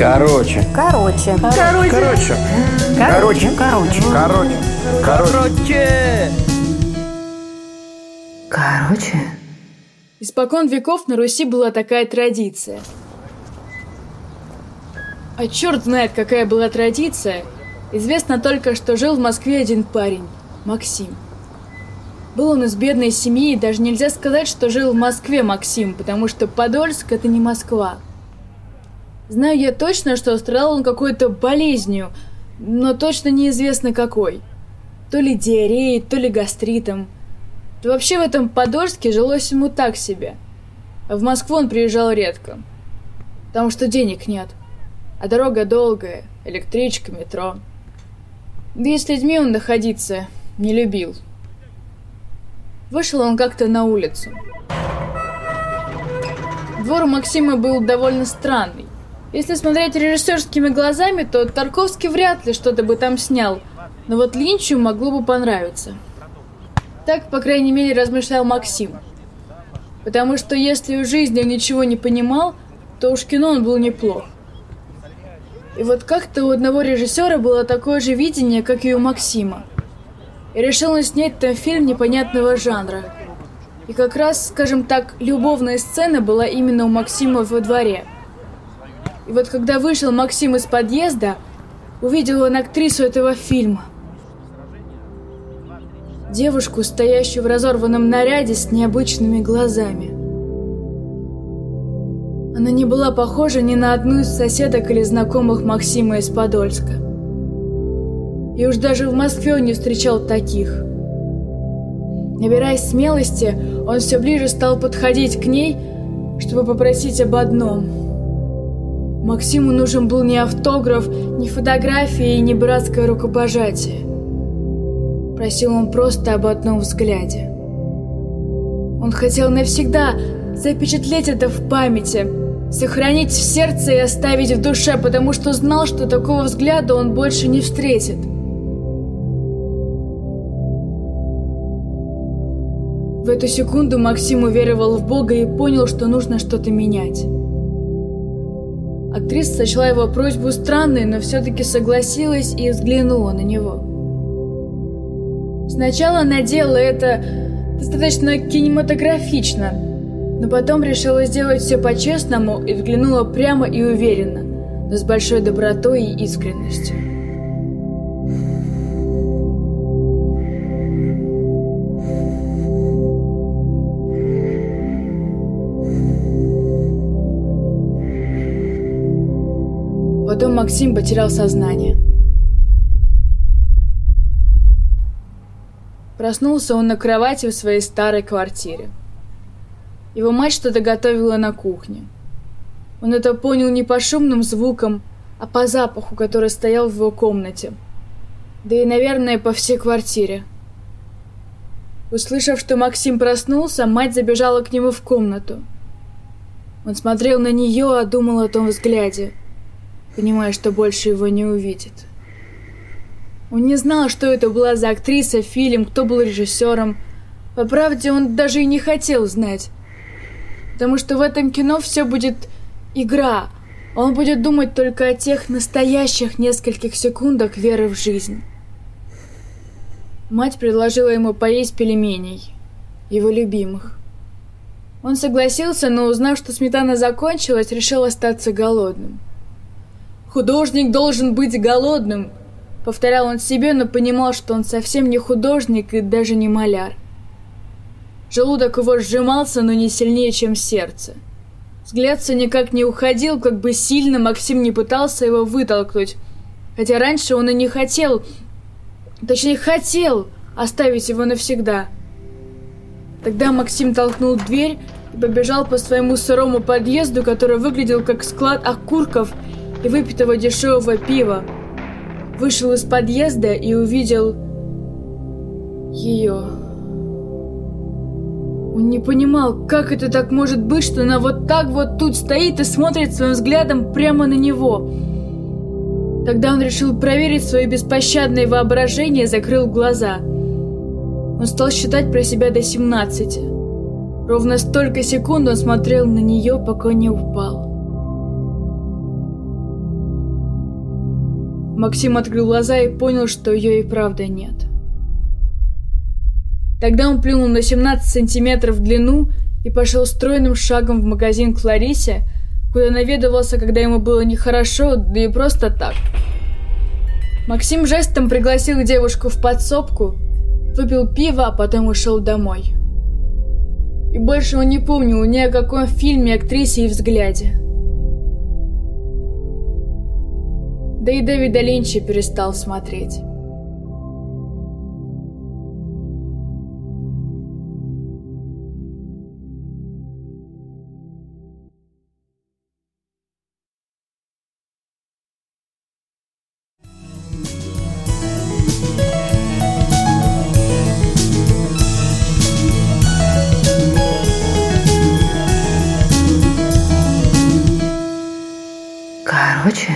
Короче. Короче. Короче. Короче. Короче. Короче. Короче. Короче. Короче. Испокон веков на Руси была такая традиция. А черт знает, какая была традиция. Известно только, что жил в Москве один парень, Максим. Был он из бедной семьи, и даже нельзя сказать, что жил в Москве Максим, потому что Подольск – это не Москва. Знаю я точно, что страдал он какой-то болезнью, но точно неизвестно какой. То ли диареей, то ли гастритом. Вообще в этом Подольске жилось ему так себе. В Москву он приезжал редко. Потому что денег нет. А дорога долгая, электричка, метро. Да и с людьми он находиться не любил. Вышел он как-то на улицу. Двор Максима был довольно странный. Если смотреть режиссерскими глазами, то Тарковский вряд ли что-то бы там снял, но вот Линчу могло бы понравиться. Так, по крайней мере, размышлял Максим. Потому что если в жизни он ничего не понимал, то уж кино он был неплох. И вот как-то у одного режиссера было такое же видение, как и у Максима. И решил он снять там фильм непонятного жанра. И как раз, скажем так, любовная сцена была именно у Максима во дворе. И вот когда вышел Максим из подъезда, увидел он актрису этого фильма. Девушку, стоящую в разорванном наряде с необычными глазами. Она не была похожа ни на одну из соседок или знакомых Максима из Подольска. И уж даже в Москве он не встречал таких. Набираясь смелости, он все ближе стал подходить к ней, чтобы попросить об одном. Максиму нужен был не автограф, не фотография и не братское рукопожатие. Просил он просто об одном взгляде. Он хотел навсегда запечатлеть это в памяти, сохранить в сердце и оставить в душе, потому что знал, что такого взгляда он больше не встретит. В эту секунду Максим уверовал в Бога и понял, что нужно что-то менять. Актриса сочла его просьбу странной, но все-таки согласилась и взглянула на него. Сначала она делала это достаточно кинематографично, но потом решила сделать все по-честному и взглянула прямо и уверенно, но с большой добротой и искренностью. Потом Максим потерял сознание. Проснулся он на кровати в своей старой квартире. Его мать что-то готовила на кухне. Он это понял не по шумным звукам, а по запаху, который стоял в его комнате. Да и, наверное, по всей квартире. Услышав, что Максим проснулся, мать забежала к нему в комнату. Он смотрел на нее, а думал о том взгляде, понимая, что больше его не увидит. Он не знал, что это была за актриса, фильм, кто был режиссером. По правде, он даже и не хотел знать. Потому что в этом кино все будет игра. Он будет думать только о тех настоящих нескольких секундах веры в жизнь. Мать предложила ему поесть пельменей, его любимых. Он согласился, но узнав, что сметана закончилась, решил остаться голодным. «Художник должен быть голодным», — повторял он себе, но понимал, что он совсем не художник и даже не маляр. Желудок его сжимался, но не сильнее, чем сердце. Взгляд никак не уходил, как бы сильно Максим не пытался его вытолкнуть. Хотя раньше он и не хотел, точнее хотел оставить его навсегда. Тогда Максим толкнул дверь и побежал по своему сырому подъезду, который выглядел как склад окурков и выпитого дешевого пива. Вышел из подъезда и увидел ее. Он не понимал, как это так может быть, что она вот так вот тут стоит и смотрит своим взглядом прямо на него. Тогда он решил проверить свое беспощадное воображение и закрыл глаза. Он стал считать про себя до 17. Ровно столько секунд он смотрел на нее, пока не упал. Максим открыл глаза и понял, что ее и правда нет. Тогда он плюнул на 17 сантиметров в длину и пошел стройным шагом в магазин к Ларисе, куда наведывался, когда ему было нехорошо, да и просто так. Максим жестом пригласил девушку в подсобку, выпил пиво, а потом ушел домой. И больше он не помнил ни о каком фильме, актрисе и взгляде. Да и Дэвида Линча перестал смотреть. Короче,